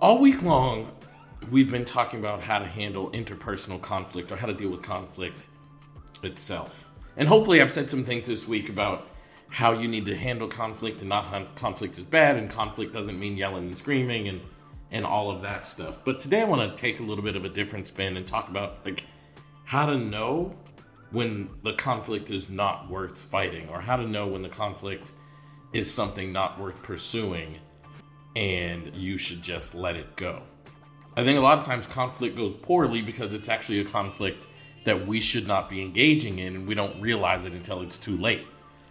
All week long, we've been talking about how to handle interpersonal conflict or how to deal with conflict itself. And hopefully, I've said some things this week about how you need to handle conflict and not how conflict is bad, and conflict doesn't mean yelling and screaming and and all of that stuff. But today, I want to take a little bit of a different spin and talk about like how to know when the conflict is not worth fighting, or how to know when the conflict is something not worth pursuing, and you should just let it go. I think a lot of times conflict goes poorly because it's actually a conflict that we should not be engaging in, and we don't realize it until it's too late.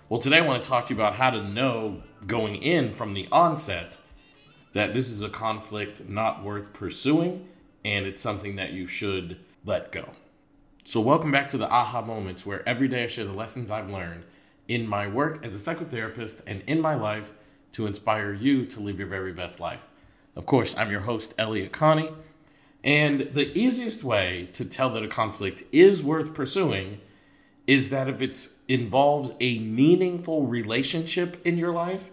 Well, today I want to talk to you about how to know going in from the onset that this is a conflict not worth pursuing and it's something that you should let go. So, welcome back to the aha moments where every day I share the lessons I've learned in my work as a psychotherapist and in my life to inspire you to live your very best life. Of course, I'm your host, Elliott Connie. And the easiest way to tell that a conflict is worth pursuing is that if it involves a meaningful relationship in your life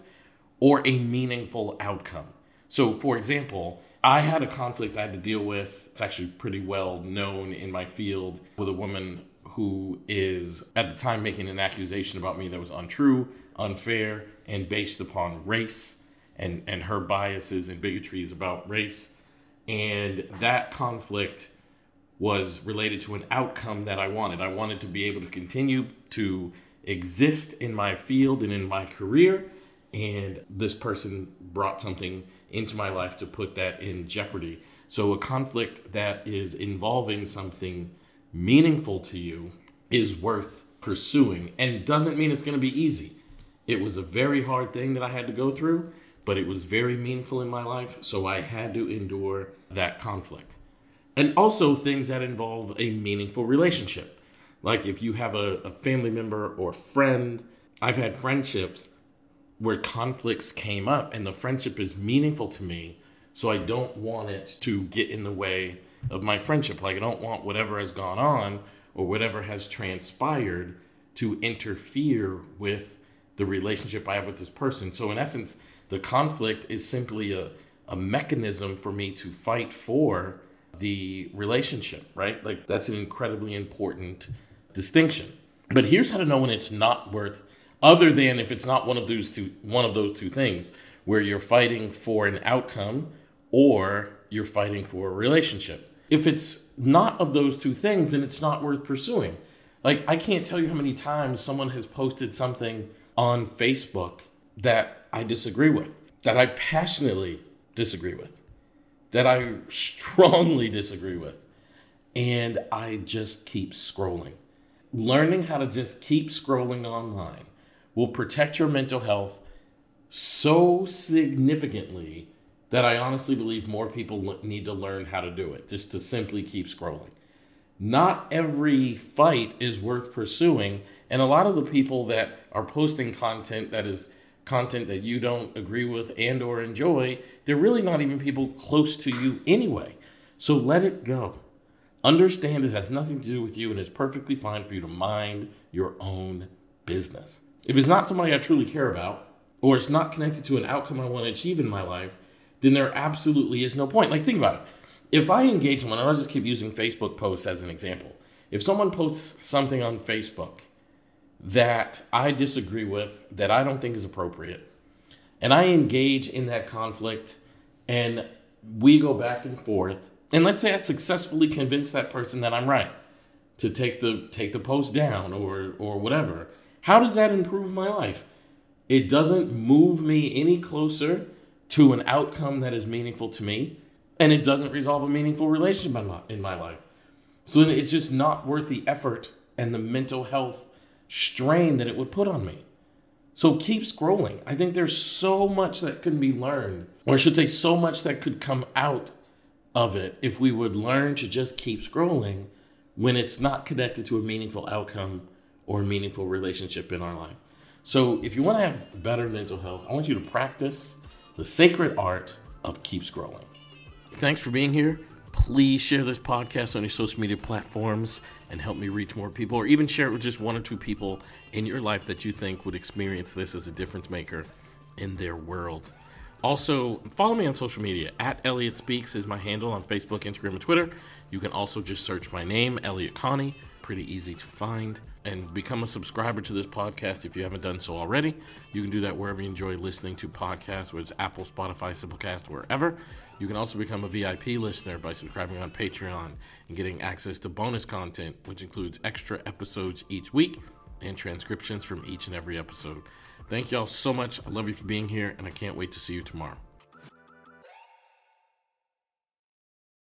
or a meaningful outcome. So, for example, I had a conflict I had to deal with. It's actually pretty well known in my field with a woman who is at the time making an accusation about me that was untrue, unfair, and based upon race and, and her biases and bigotries about race. And that conflict was related to an outcome that I wanted. I wanted to be able to continue to exist in my field and in my career. And this person brought something into my life to put that in jeopardy. So, a conflict that is involving something meaningful to you is worth pursuing and doesn't mean it's going to be easy. It was a very hard thing that I had to go through, but it was very meaningful in my life. So, I had to endure that conflict and also things that involve a meaningful relationship. Like if you have a, a, family member or friend, I've had friendships where conflicts came up and the friendship is meaningful to me. So I don't want it to get in the way of my friendship. Like I don't want whatever has gone on or whatever has transpired to interfere with the relationship I have with this person. So in essence, the conflict is simply a, a mechanism for me to fight for the relationship, right? Like that's an incredibly important distinction. But here's how to know when it's not worth other than if it's not one of those two one of those two things where you're fighting for an outcome or you're fighting for a relationship. If it's not of those two things, then it's not worth pursuing. Like I can't tell you how many times someone has posted something on Facebook that I disagree with, that I passionately disagree with that I strongly disagree with. And I just keep scrolling. Learning how to just keep scrolling online will protect your mental health so significantly that I honestly believe more people need to learn how to do it, just to simply keep scrolling. Not every fight is worth pursuing, and a lot of the people that are posting content that is content that you don't agree with and or enjoy, they're really not even people close to you anyway. So let it go. Understand it has nothing to do with you and it's perfectly fine for you to mind your own business. If it's not somebody I truly care about, or it's not connected to an outcome I want to achieve in my life, then there absolutely is no point. Like, think about it. If I engage someone, I'll just keep using Facebook posts as an example. If someone posts something on Facebook that I disagree with, that I don't think is appropriate, and I engage in that conflict, and we go back and forth, and let's say I successfully convince that person that I'm right to take the take the post down or or whatever. How does that improve my life? It doesn't move me any closer to an outcome that is meaningful to me, and it doesn't resolve a meaningful relationship in my, in my life. So it's just not worth the effort and the mental health strain that it would put on me. So keep scrolling. I think there's so much that can be learned, or I should say, so much that could come out of it if we would learn to just keep scrolling when it's not connected to a meaningful outcome or a meaningful relationship in our life. So, if you want to have better mental health, I want you to practice the sacred art of keep scrolling. Thanks for being here. Please share this podcast on your social media platforms and help me reach more people, or even share it with just one or two people in your life that you think would experience this as a difference maker in their world. Also, follow me on social media. At Elliott Speaks is my handle on Facebook, Instagram, and Twitter. You can also just search my name, Elliott Connie. Pretty easy to find. And become a subscriber to this podcast if you haven't done so already. You can do that wherever you enjoy listening to podcasts, whether it's Apple, Spotify, Simplecast, wherever. You can also become a VIP listener by subscribing on Patreon and getting access to bonus content, which includes extra episodes each week and transcriptions from each and every episode. Thank y'all so much. I love you for being here, and I can't wait to see you tomorrow.